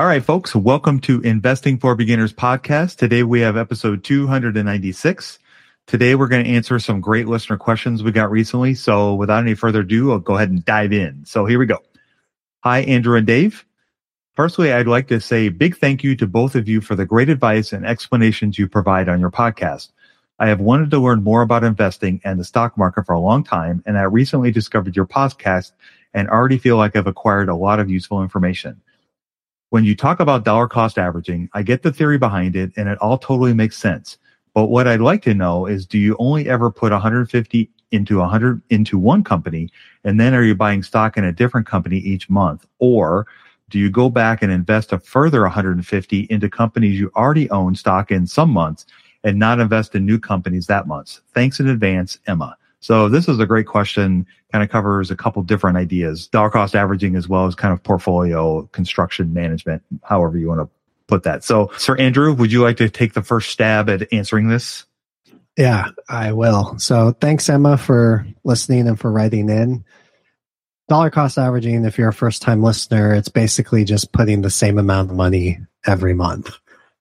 All right, folks, welcome to Investing for Beginners podcast. Today we have episode 296. Today we're going to answer some great listener questions we got recently. So without any further ado, I'll go ahead and dive in. So here we go. Hi, Andrew and Dave. Firstly, I'd like to say big thank you to both of you for the great advice and explanations you provide on your podcast. I have wanted to learn more about investing and the stock market for a long time, and I recently discovered your podcast and already feel like I've acquired a lot of useful information when you talk about dollar cost averaging, I get the theory behind it and it all totally makes sense. But what I'd like to know is do you only ever put 150 into 100 into one company and then are you buying stock in a different company each month or do you go back and invest a further 150 into companies you already own stock in some months and not invest in new companies that month? Thanks in advance, Emma. So this is a great question, kind of covers a couple different ideas, dollar cost averaging as well as kind of portfolio construction management, however you want to put that. So Sir Andrew, would you like to take the first stab at answering this? Yeah, I will. So thanks, Emma, for listening and for writing in. Dollar cost averaging, if you're a first time listener, it's basically just putting the same amount of money every month.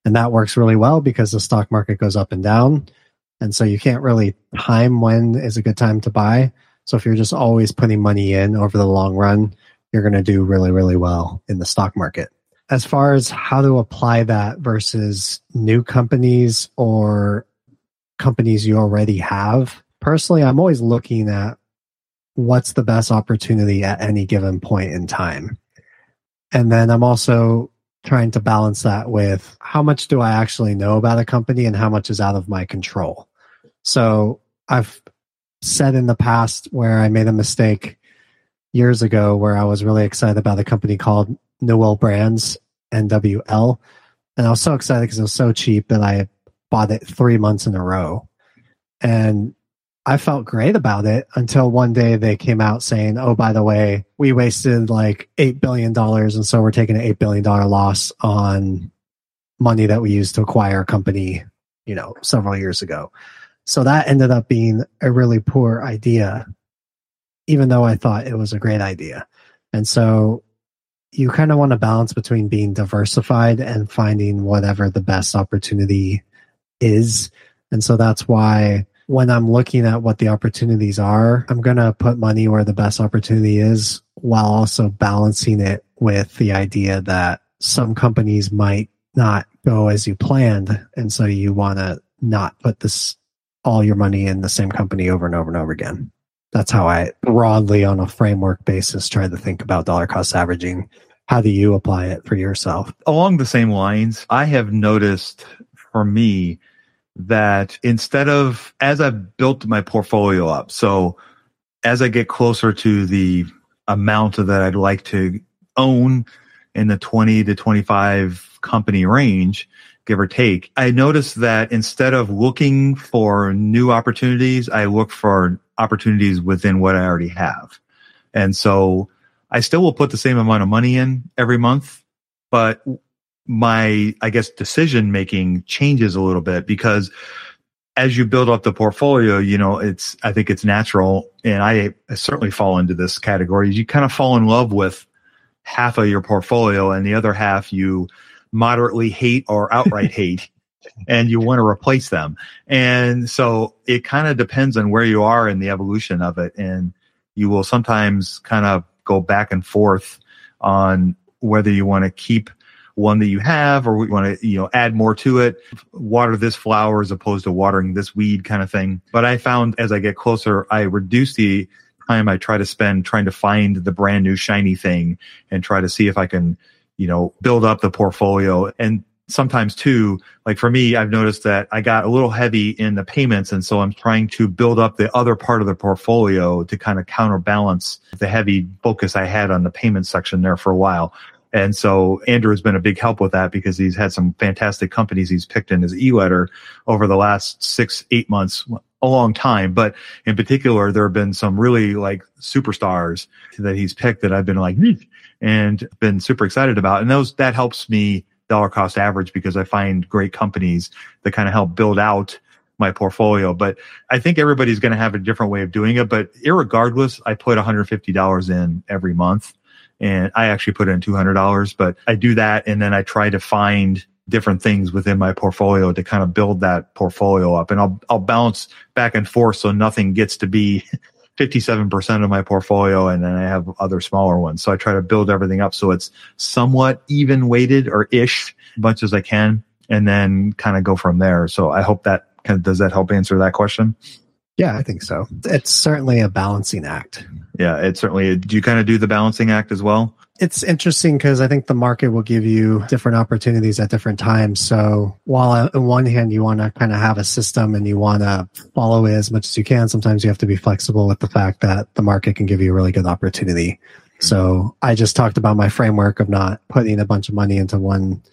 And that works really well because the stock market goes up and down. And so you can't really time when is a good time to buy. So if you're just always putting money in over the long run, you're going to do really, really well in the stock market. As far as how to apply that versus new companies or companies you already have, personally, I'm always looking at what's the best opportunity at any given point in time. And then I'm also trying to balance that with how much do I actually know about a company and how much is out of my control. So I've said in the past where I made a mistake years ago where I was really excited about a company called Newell Brands, NWL. And I was so excited because it was so cheap that I bought it three months in a row. And I felt great about it until one day they came out saying, oh, by the way, we wasted like $8 billion. And so we're taking an $8 billion loss on money that we used to acquire a company, you know, several years ago. So that ended up being a really poor idea, even though I thought it was a great idea. And so you kind of want to balance between being diversified and finding whatever the best opportunity is. And so that's why when I'm looking at what the opportunities are, I'm going to put money where the best opportunity is while also balancing it with the idea that some companies might not go as you planned. And so you want to not put this all your money in the same company over and over and over again. That's how I broadly on a framework basis try to think about dollar cost averaging. How do you apply it for yourself? Along the same lines, I have noticed for me that instead of as I've built my portfolio up, so as I get closer to the amount that I'd like to own in the 20 to 25 company range, give or take, I noticed that instead of looking for new opportunities, I look for opportunities within what I already have. And so I still will put the same amount of money in every month, but my, I guess, decision making changes a little bit because as you build up the portfolio, you know, it's, I think it's natural. And I, I certainly fall into this category. You kind of fall in love with half of your portfolio and the other half you moderately hate or outright hate and you want to replace them. And so it kind of depends on where you are in the evolution of it. And you will sometimes kind of go back and forth on whether you want to keep one that you have or you want to, you know, add more to it, water this flower as opposed to watering this weed kind of thing. But I found as I get closer, I reduce the time I try to spend trying to find the brand new shiny thing and try to see if I can you know, build up the portfolio. And sometimes too, like for me, I've noticed that I got a little heavy in the payments. And so I'm trying to build up the other part of the portfolio to kind of counterbalance the heavy focus I had on the payment section there for a while. And so Andrew has been a big help with that because he's had some fantastic companies he's picked in his e-letter over the last six, eight months, a long time. But in particular, there have been some really like superstars that he's picked that I've been like, hmm, and been super excited about. And those, that helps me dollar cost average because I find great companies that kind of help build out my portfolio. But I think everybody's going to have a different way of doing it. But regardless, I put $150 in every month and I actually put in $200, but I do that. And then I try to find different things within my portfolio to kind of build that portfolio up and I'll, I'll bounce back and forth. So nothing gets to be 57% of my portfolio and then I have other smaller ones. So I try to build everything up so it's somewhat even weighted or ish as much as I can and then kind of go from there. So I hope that kind of, does that help answer that question? Yeah, I think so. It's certainly a balancing act. Yeah, it certainly. Do you kind of do the balancing act as well? It's interesting because I think the market will give you different opportunities at different times. So while on one hand you want to kind of have a system and you want to follow it as much as you can, sometimes you have to be flexible with the fact that the market can give you a really good opportunity. So I just talked about my framework of not putting a bunch of money into one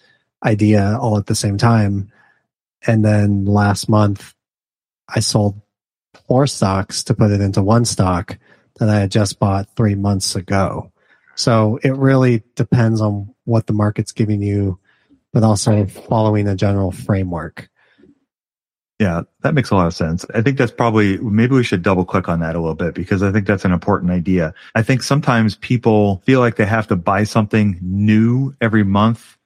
idea all at the same time. And then last month I sold four stocks to put it into one stock that I had just bought three months ago. So it really depends on what the market's giving you, but also following a general framework. Yeah, that makes a lot of sense. I think that's probably, maybe we should double click on that a little bit because I think that's an important idea. I think sometimes people feel like they have to buy something new every month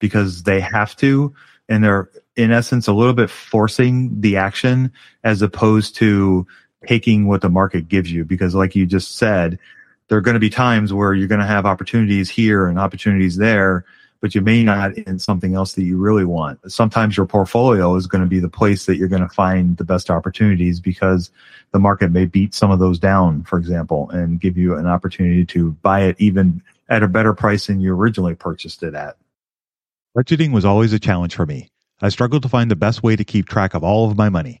because they have to. And they're in essence a little bit forcing the action as opposed to taking what the market gives you. Because like you just said, there are going to be times where you're going to have opportunities here and opportunities there, but you may not in something else that you really want. Sometimes your portfolio is going to be the place that you're going to find the best opportunities because the market may beat some of those down, for example, and give you an opportunity to buy it even at a better price than you originally purchased it at. Budgeting was always a challenge for me. I struggled to find the best way to keep track of all of my money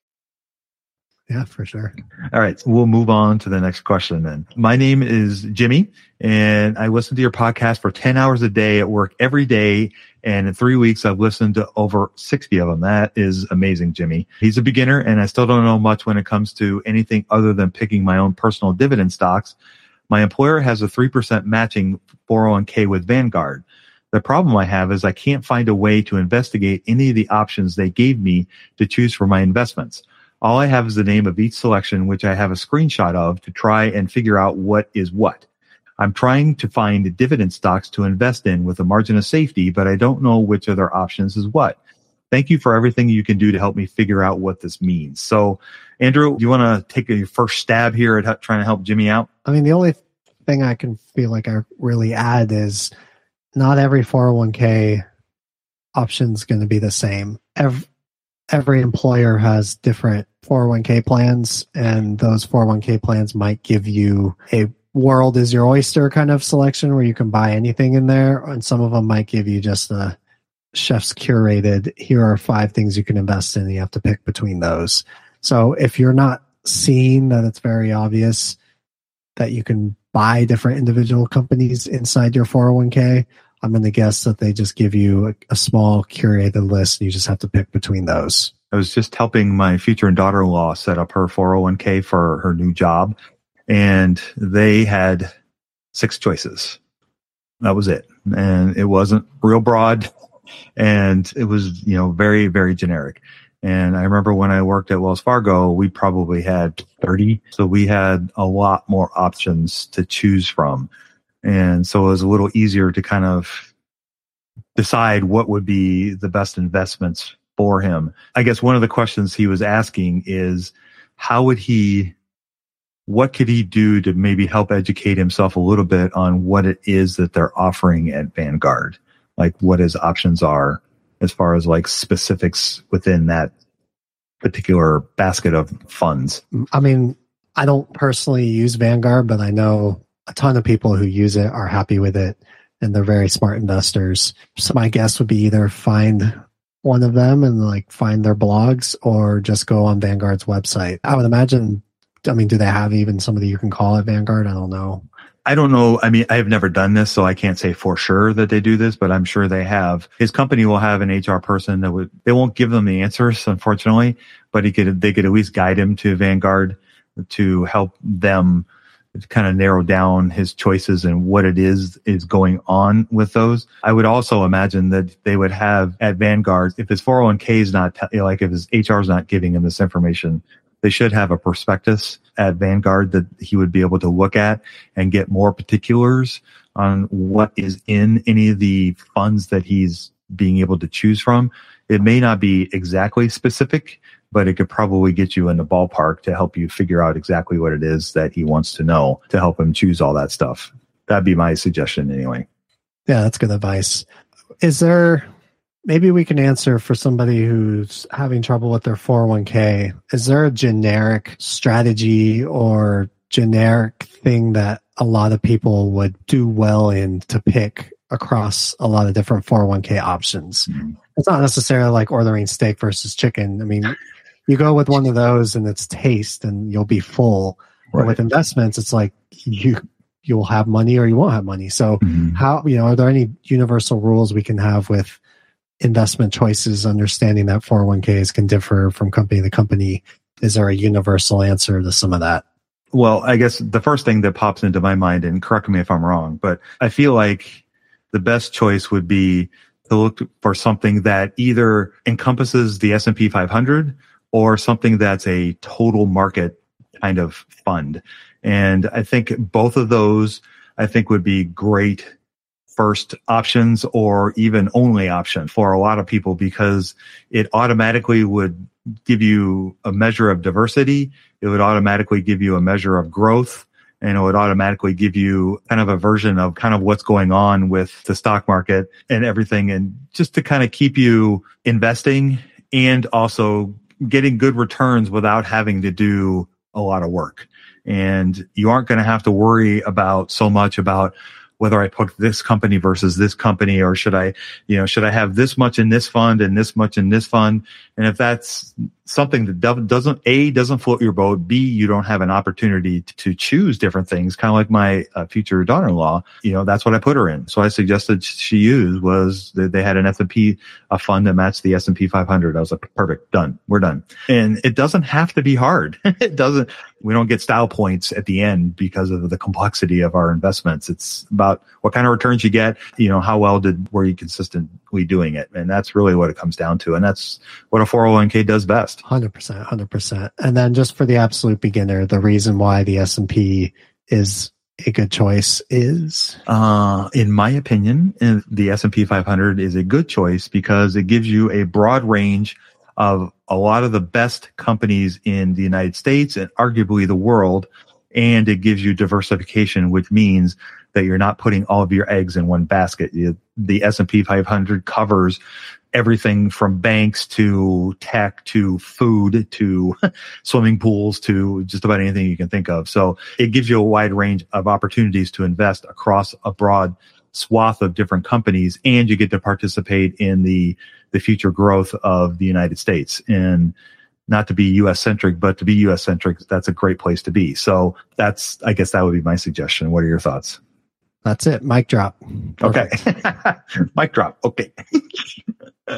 Yeah, for sure. All right. We'll move on to the next question then. My name is Jimmy and I listen to your podcast for 10 hours a day at work every day. And in three weeks, I've listened to over 60 of them. That is amazing, Jimmy. He's a beginner and I still don't know much when it comes to anything other than picking my own personal dividend stocks. My employer has a 3% matching 401k with Vanguard. The problem I have is I can't find a way to investigate any of the options they gave me to choose for my investments. All I have is the name of each selection, which I have a screenshot of to try and figure out what is what. I'm trying to find dividend stocks to invest in with a margin of safety, but I don't know which of their options is what. Thank you for everything you can do to help me figure out what this means. So, Andrew, do you want to take a first stab here at trying to help Jimmy out? I mean, the only thing I can feel like I really add is not every 401k option is going to be the same. Every, every employer has different 401k plans, and those 401k plans might give you a world is your oyster kind of selection where you can buy anything in there, and some of them might give you just a chef's curated here are five things you can invest in, and you have to pick between those. So if you're not seeing that it's very obvious that you can buy different individual companies inside your 401k, I'm going to guess that they just give you a, a, small curated list and you just have to pick between those. I was just helping my future daughter in law set up her 401k for her new job, and they had six choices. That was it. And it wasn't real broad, and it was, you know, very, very generic. And I remember when I worked at Wells Fargo, we probably had 30. So we had a lot more options to choose from. And so it was a little easier to kind of decide what would be the best investments for him. I guess one of the questions he was asking is how would he, what could he do to maybe help educate himself a little bit on what it is that they're offering at Vanguard? Like what his options are as far as like specifics within that particular basket of funds. I mean, I don't personally use Vanguard, but I know a ton of people who use it are happy with it and they're very smart investors. So my guess would be either find one of them and like find their blogs or just go on Vanguard's website. I would imagine I mean, do they have even somebody you can call at Vanguard? I don't know. I don't know. I mean, I have never done this, so I can't say for sure that they do this, but I'm sure they have. His company will have an HR person that would, they won't give them the answers, unfortunately, but he could, they could at least guide him to Vanguard to help them kind of narrow down his choices and what it is is going on with those. I would also imagine that they would have at Vanguard, if his 401k is not, like if his HR is not giving him this information, they should have a prospectus at Vanguard that he would be able to look at and get more particulars on what is in any of the funds that he's being able to choose from. It may not be exactly specific, but it could probably get you in the ballpark to help you figure out exactly what it is that he wants to know to help him choose all that stuff. that'd be my suggestion anyway. Yeah, that's good advice. Is there maybe we can answer for somebody who's having trouble with their 401k? Is there a generic strategy or generic thing that a lot of people would do well in to pick across a lot of different 401k options? Mm-hmm. It's not necessarily like ordering steak versus chicken. I mean, you go with one of those and it's taste and you'll be full. Right. With investments, it's like you you'll have money or you won't have money. So mm-hmm. how you know are there any universal rules we can have with investment choices, understanding that 401ks can differ from company to company? Is there a universal answer to some of that? Well, I guess the first thing that pops into my mind, and correct me if I'm wrong, but I feel like the best choice would be to look for something that either encompasses the S&P 500 or something that's a total market kind of fund. And I think both of those, I think would be great first options or even only option for a lot of people because it automatically would give you a measure of diversity. It would automatically give you a measure of growth and it would automatically give you kind of a version of kind of what's going on with the stock market and everything. And just to kind of keep you investing and also getting good returns without having to do a lot of work. And you aren't going to have to worry about so much about whether I put this company versus this company, or should I, you know, should I have this much in this fund and this much in this fund? And if that's something that doesn't a doesn't float your boat. B you don't have an opportunity to choose different things kind of like my uh, future daughter-in-law. You know that's what i put her in. So i suggested she use was that they had an s&p a fund that matched the s&p 500 i was like perfect. Done. We're done. And it doesn't have to be hard. It doesn't we don't get style points at the end because of the complexity of our investments. It's about what kind of returns you get you know how well did were you consistently doing it. And that's really what it comes down to. And that's what a 401k does best. Hundred percent, hundred percent. And then just for the absolute beginner, the reason why the S and P is a good choice is, uh, in my opinion, the S and P 500 is a good choice because it gives you a broad range of a lot of the best companies in the United States and arguably the world, and it gives you diversification, which means that you're not putting all of your eggs in one basket. The S and P 500 covers everything from banks to tech to food to swimming pools to just about anything you can think of. So it gives you a wide range of opportunities to invest across a broad swath of different companies and you get to participate in the the future growth of the United States and not to be US centric but to be US centric that's a great place to be. So that's I guess that would be my suggestion. What are your thoughts? That's it. Mic drop. Perfect. Okay. Mic drop. Okay.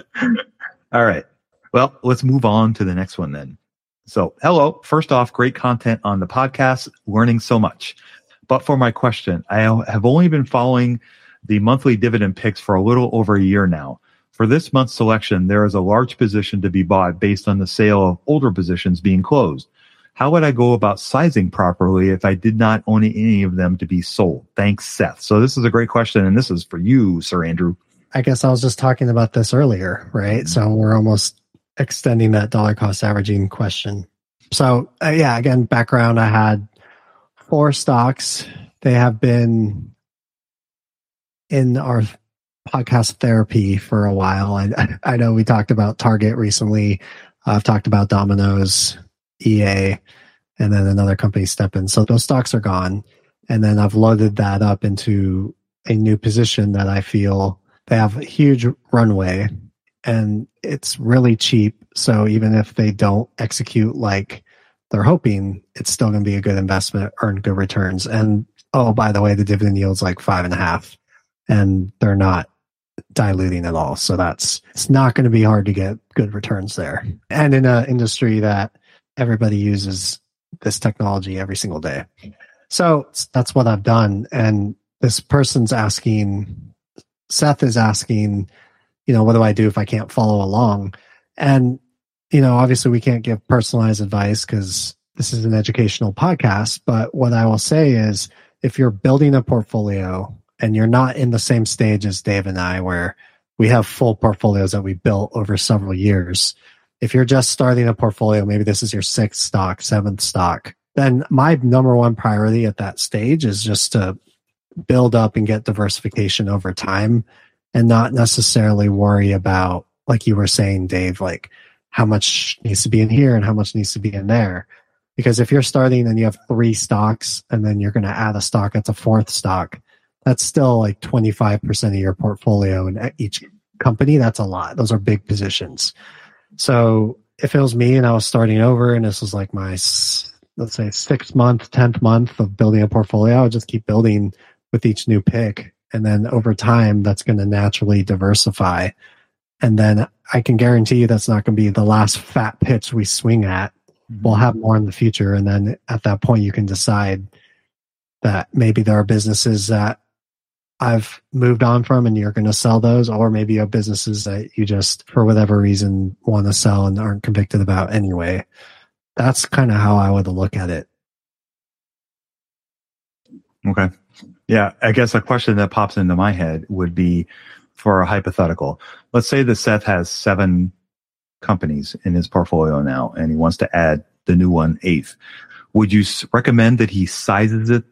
All right. Well, let's move on to the next one then. So, hello. First off, great content on the podcast, learning so much. But for my question, I have only been following the monthly dividend picks for a little over a year now. For this month's selection, there is a large position to be bought based on the sale of older positions being closed. How would I go about sizing properly if I did not own any of them to be sold? Thanks, Seth. So this is a great question, and this is for you, Sir Andrew. I guess I was just talking about this earlier, right? Mm-hmm. So we're almost extending that dollar cost averaging question. So uh, yeah, again, background. I had four stocks. They have been in our podcast therapy for a while. I, I know we talked about Target recently. I've talked about Domino's, EA, and then another company step in. So those stocks are gone. And then I've loaded that up into a new position that I feel they have a huge runway and it's really cheap. So even if they don't execute like they're hoping, it's still going to be a good investment, earn good returns. And oh, by the way, the dividend yield's like five and a half and they're not diluting at all. So that's, it's not going to be hard to get good returns there. And in an industry that everybody uses this technology every single day. So that's what I've done. And this person's asking Seth is asking, you know, what do I do if I can't follow along? And, you know, obviously we can't give personalized advice because this is an educational podcast. But what I will say is if you're building a portfolio and you're not in the same stage as Dave and I, where we have full portfolios that we built over several years, if you're just starting a portfolio, maybe this is your sixth stock, seventh stock, then my number one priority at that stage is just to build up and get diversification over time and not necessarily worry about, like you were saying, Dave, like how much needs to be in here and how much needs to be in there. Because if you're starting and you have three stocks and then you're going to add a stock that's a fourth stock, that's still like 25% of your portfolio in each company. That's a lot. Those are big positions. So if it was me and I was starting over and this was like my, let's say, sixth month, 10th month of building a portfolio, I would just keep building with each new pick. And then over time, that's going to naturally diversify. And then I can guarantee you that's not going to be the last fat pitch we swing at. Mm-hmm. We'll have more in the future. And then at that point, you can decide that maybe there are businesses that I've moved on from and you're going to sell those, or maybe you have businesses that you just, for whatever reason, want to sell and aren't convicted about anyway. That's kind of how I would look at it. Okay. Yeah. I guess a question that pops into my head would be for a hypothetical. Let's say that Seth has seven companies in his portfolio now and he wants to add the new one eighth. Would you recommend that he sizes it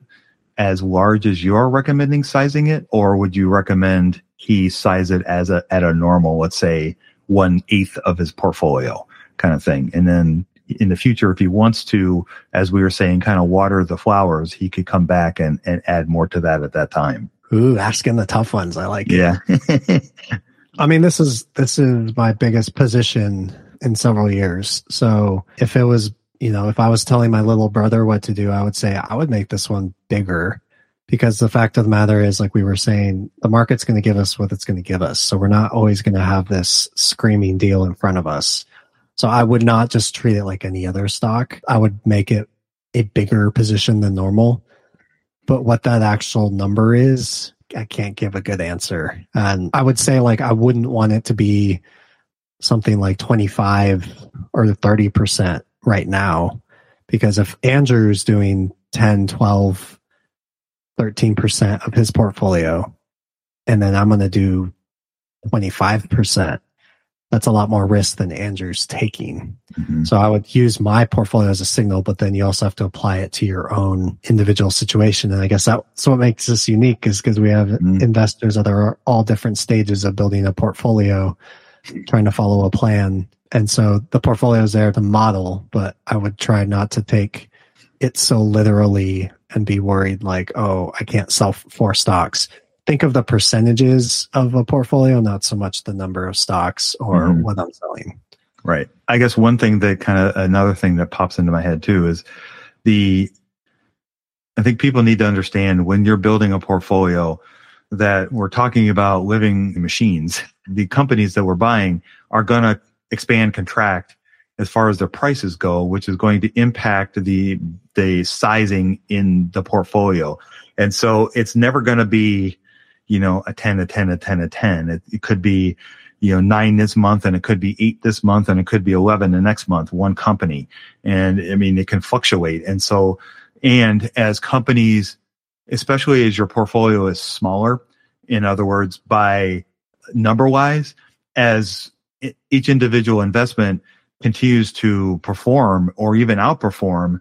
as large as you're recommending sizing it, or would you recommend he size it as a at a normal, let's say one eighth of his portfolio kind of thing, and then in the future, if he wants to, as we were saying, kind of water the flowers, he could come back and, and add more to that at that time. Ooh, asking the tough ones. I like it. yeah. I mean, this is this is my biggest position in several years. So if it was you know, if I was telling my little brother what to do, I would say I would make this one bigger because the fact of the matter is, like we were saying, the market's going to give us what it's going to give us. So we're not always going to have this screaming deal in front of us. So I would not just treat it like any other stock. I would make it a bigger position than normal. But what that actual number is, I can't give a good answer. And I would say like I wouldn't want it to be something like 25 or 30% right now because if Andrew's doing 10, 12, 13% of his portfolio and then I'm going to do 25%, that's a lot more risk than Andrew's taking. Mm-hmm. So I would use my portfolio as a signal, but then you also have to apply it to your own individual situation. And I guess that's what makes this unique is because we have mm-hmm. investors that are all different stages of building a portfolio, trying to follow a plan and so the portfolio is there to model, but I would try not to take it so literally and be worried like, oh, I can't sell four stocks. Think of the percentages of a portfolio, not so much the number of stocks or mm-hmm. what I'm selling. Right. I guess one thing that kind of another thing that pops into my head too is the I think people need to understand when you're building a portfolio that we're talking about living machines. The companies that we're buying are going to expand, contract as far as their prices go, which is going to impact the the sizing in the portfolio. And so it's never going to be, you know, a 10, a 10, a 10, a 10. It, it could be, you know, nine this month and it could be eight this month and it could be 11 the next month, one company. And I mean, it can fluctuate. And so, and as companies, especially as your portfolio is smaller, in other words, by number wise, as each individual investment continues to perform or even outperform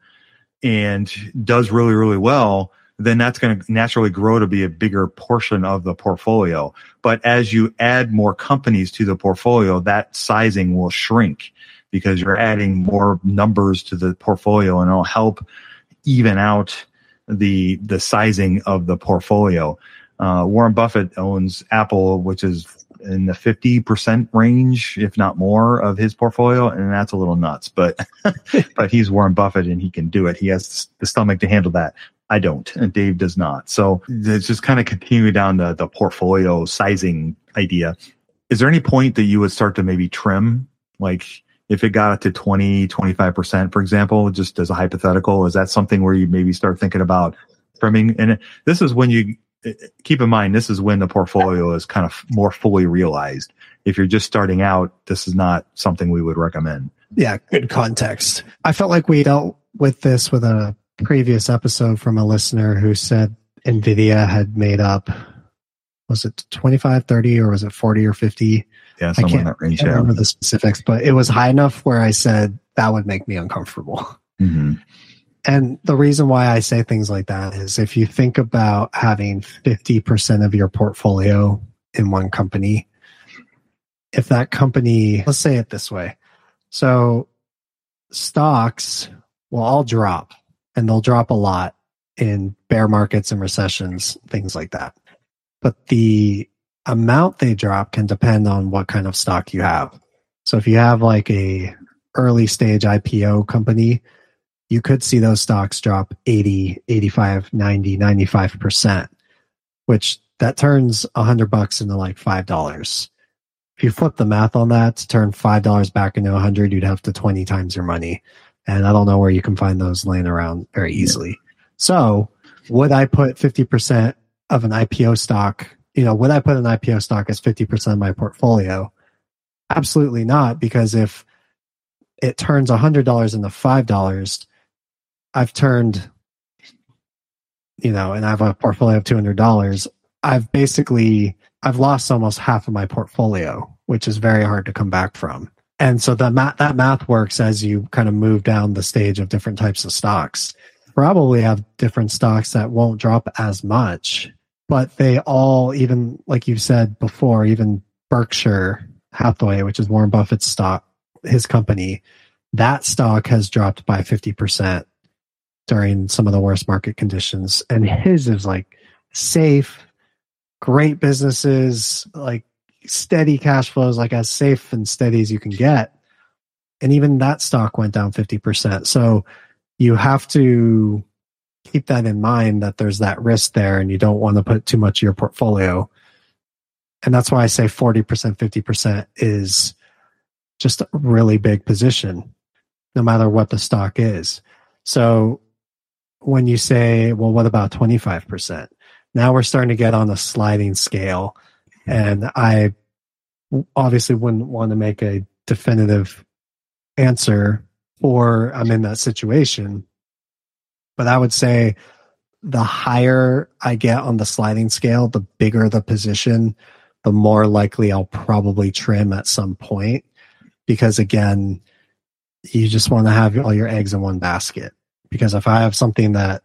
and does really, really well, then that's going to naturally grow to be a bigger portion of the portfolio. But as you add more companies to the portfolio, that sizing will shrink because you're adding more numbers to the portfolio and it'll help even out the the sizing of the portfolio. Uh, Warren Buffett owns Apple, which is in the 50% range, if not more, of his portfolio. And that's a little nuts, but, but he's Warren Buffett and he can do it. He has the stomach to handle that. I don't, and Dave does not. So it's just kind of continuing down the, the portfolio sizing idea. Is there any point that you would start to maybe trim? Like if it got to 20, 25%, for example, just as a hypothetical, is that something where you maybe start thinking about trimming? And this is when you keep in mind this is when the portfolio is kind of more fully realized. If you're just starting out, this is not something we would recommend. Yeah, good context. I felt like we dealt with this with a previous episode from a listener who said Nvidia had made up was it 25, 30 or was it 40 or 50? Yeah, somewhere in that range. I can't remember the specifics, but it was high enough where I said that would make me uncomfortable. Mm-hmm. And the reason why I say things like that is if you think about having 50% of your portfolio in one company, if that company, let's say it this way. So stocks will all drop and they'll drop a lot in bear markets and recessions, things like that. But the amount they drop can depend on what kind of stock you have. So if you have like a early stage IPO company, you could see those stocks drop 80, 85, 90, 95%, which that turns 100 bucks into like $5. If you flip the math on that to turn $5 back into 100, you'd have to 20 times your money. And I don't know where you can find those laying around very easily. So would I put 50% of an IPO stock, you know, would I put an IPO stock as 50% of my portfolio? Absolutely not, because if it turns $100 into $5, I've turned, you know, and I have a portfolio of $200. I've basically, I've lost almost half of my portfolio, which is very hard to come back from. And so math, that math works as you kind of move down the stage of different types of stocks. Probably have different stocks that won't drop as much, but they all, even like you said before, even Berkshire Hathaway, which is Warren Buffett's stock, his company, that stock has dropped by 50% during some of the worst market conditions. And his is like safe, great businesses, like steady cash flows, like as safe and steady as you can get. And even that stock went down 50%. So you have to keep that in mind that there's that risk there and you don't want to put too much of your portfolio. And that's why I say 40%, 50% is just a really big position, no matter what the stock is. So when you say, well, what about 25%? Now we're starting to get on a sliding scale. And I obviously wouldn't want to make a definitive answer or I'm in that situation. But I would say the higher I get on the sliding scale, the bigger the position, the more likely I'll probably trim at some point. Because again, you just want to have all your eggs in one basket. Because if I have something that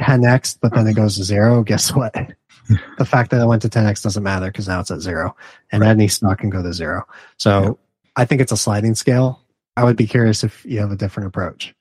10x, but then it goes to zero, guess what? the fact that it went to 10x doesn't matter because now it's at zero and right. any stock can go to zero. So yeah. I think it's a sliding scale. I would be curious if you have a different approach.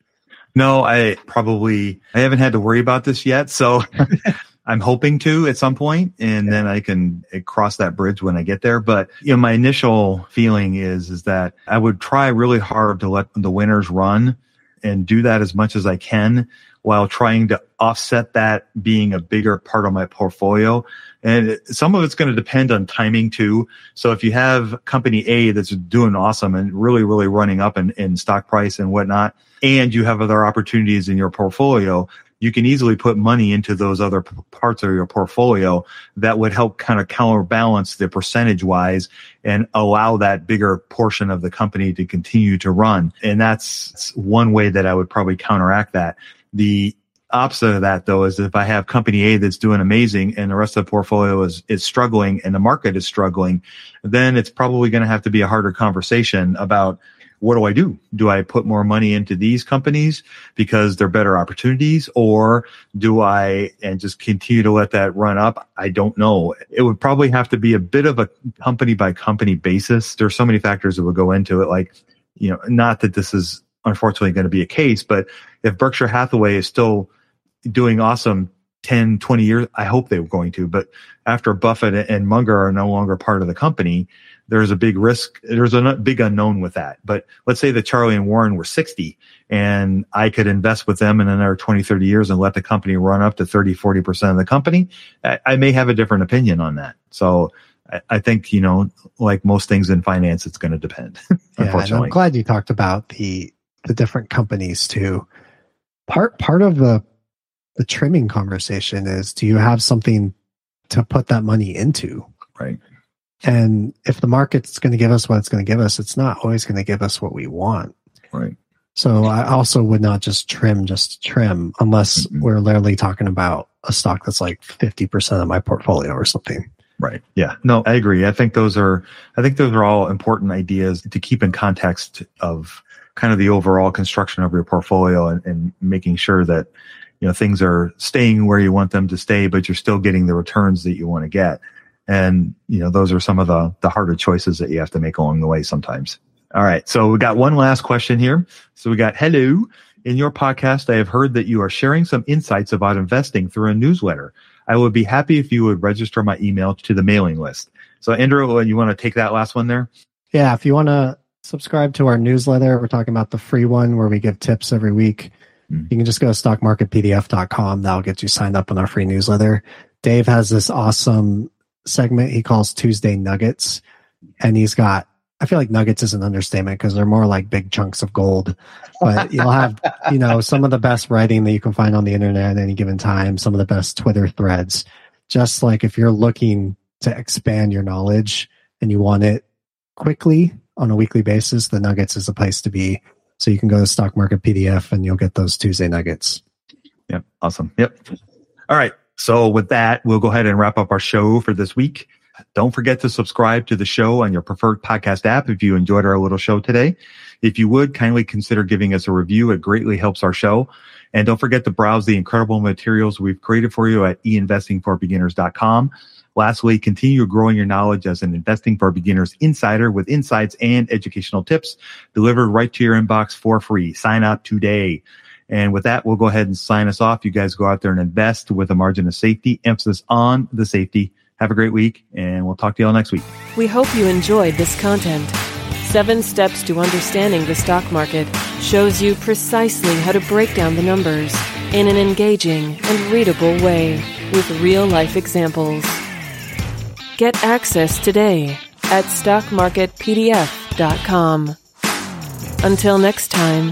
No, I probably I haven't had to worry about this yet. So I'm hoping to at some point, and yeah. then I can eh, cross that bridge when I get there. But you know, my initial feeling is is that I would try really hard to let the winners run and do that as much as I can while trying to offset that being a bigger part of my portfolio. And some of it's going to depend on timing too. So if you have company A that's doing awesome and really, really running up in, in stock price and whatnot, and you have other opportunities in your portfolio, you can easily put money into those other p- parts of your portfolio that would help kind of counterbalance the percentage wise and allow that bigger portion of the company to continue to run. And that's one way that I would probably counteract that. The opposite of that though is if I have company A that's doing amazing and the rest of the portfolio is, is struggling and the market is struggling, then it's probably going to have to be a harder conversation about what do I do? Do I put more money into these companies because they're better opportunities or do I and just continue to let that run up? I don't know. It would probably have to be a bit of a company by company basis. There's so many factors that would go into it. Like, you know, not that this is unfortunately going to be a case, but if Berkshire Hathaway is still doing awesome 10, 20 years, I hope they were going to, but after Buffett and Munger are no longer part of the company, there's a big risk. There's a big unknown with that. But let's say that Charlie and Warren were 60 and I could invest with them in another 20, 30 years and let the company run up to 30, 40% of the company. I, I may have a different opinion on that. So I, I, think, you know, like most things in finance, it's going to depend. yeah, I'm glad you talked about the, the different companies too. Part, part of the, the trimming conversation is do you have something to put that money into? Right and if the market's going to give us what it's going to give us, it's not always going to give us what we want. Right. So I also would not just trim just trim unless mm-hmm. we're literally talking about a stock that's like 50% of my portfolio or something. Right. Yeah. No, I agree. I think those are I think those are all important ideas to keep in context of kind of the overall construction of your portfolio and, and making sure that you know things are staying where you want them to stay, but you're still getting the returns that you want to get. And you know those are some of the the harder choices that you have to make along the way sometimes. All right, so we got one last question here. So we got hello. In your podcast, I have heard that you are sharing some insights about investing through a newsletter. I would be happy if you would register my email to the mailing list. So, Andrew, you want to take that last one there? Yeah, if you want to subscribe to our newsletter, we're talking about the free one where we give tips every week. Mm-hmm. You can just go to stockmarketpdf.com. That'll get you signed up on our free newsletter. Dave has this awesome segment he calls Tuesday Nuggets, and he's got I feel like nuggets is an understatement because they're more like big chunks of gold. But you'll have, you know, some of the best writing that you can find on the internet at any given time, some of the best Twitter threads. Just like if you're looking to expand your knowledge and you want it quickly on a weekly basis, the nuggets is the place to be. So you can go to stock market PDF and you'll get those Tuesday nuggets. Yep. Awesome. Yep. All right. So with that, we'll go ahead and wrap up our show for this week. Don't forget to subscribe to the show on your preferred podcast app if you enjoyed our little show today. If you would kindly consider giving us a review, it greatly helps our show. And don't forget to browse the incredible materials we've created for you at einvestingforbeginners.com. Lastly, continue growing your knowledge as an investing for beginners insider with insights and educational tips delivered right to your inbox for free. Sign up today. And with that, we'll go ahead and sign us off. You guys go out there and invest with a margin of safety, emphasis on the safety. Have a great week, and we'll talk to you all next week. We hope you enjoyed this content. Seven Steps to Understanding the Stock Market shows you precisely how to break down the numbers in an engaging and readable way with real life examples. Get access today at stockmarketpdf.com. Until next time,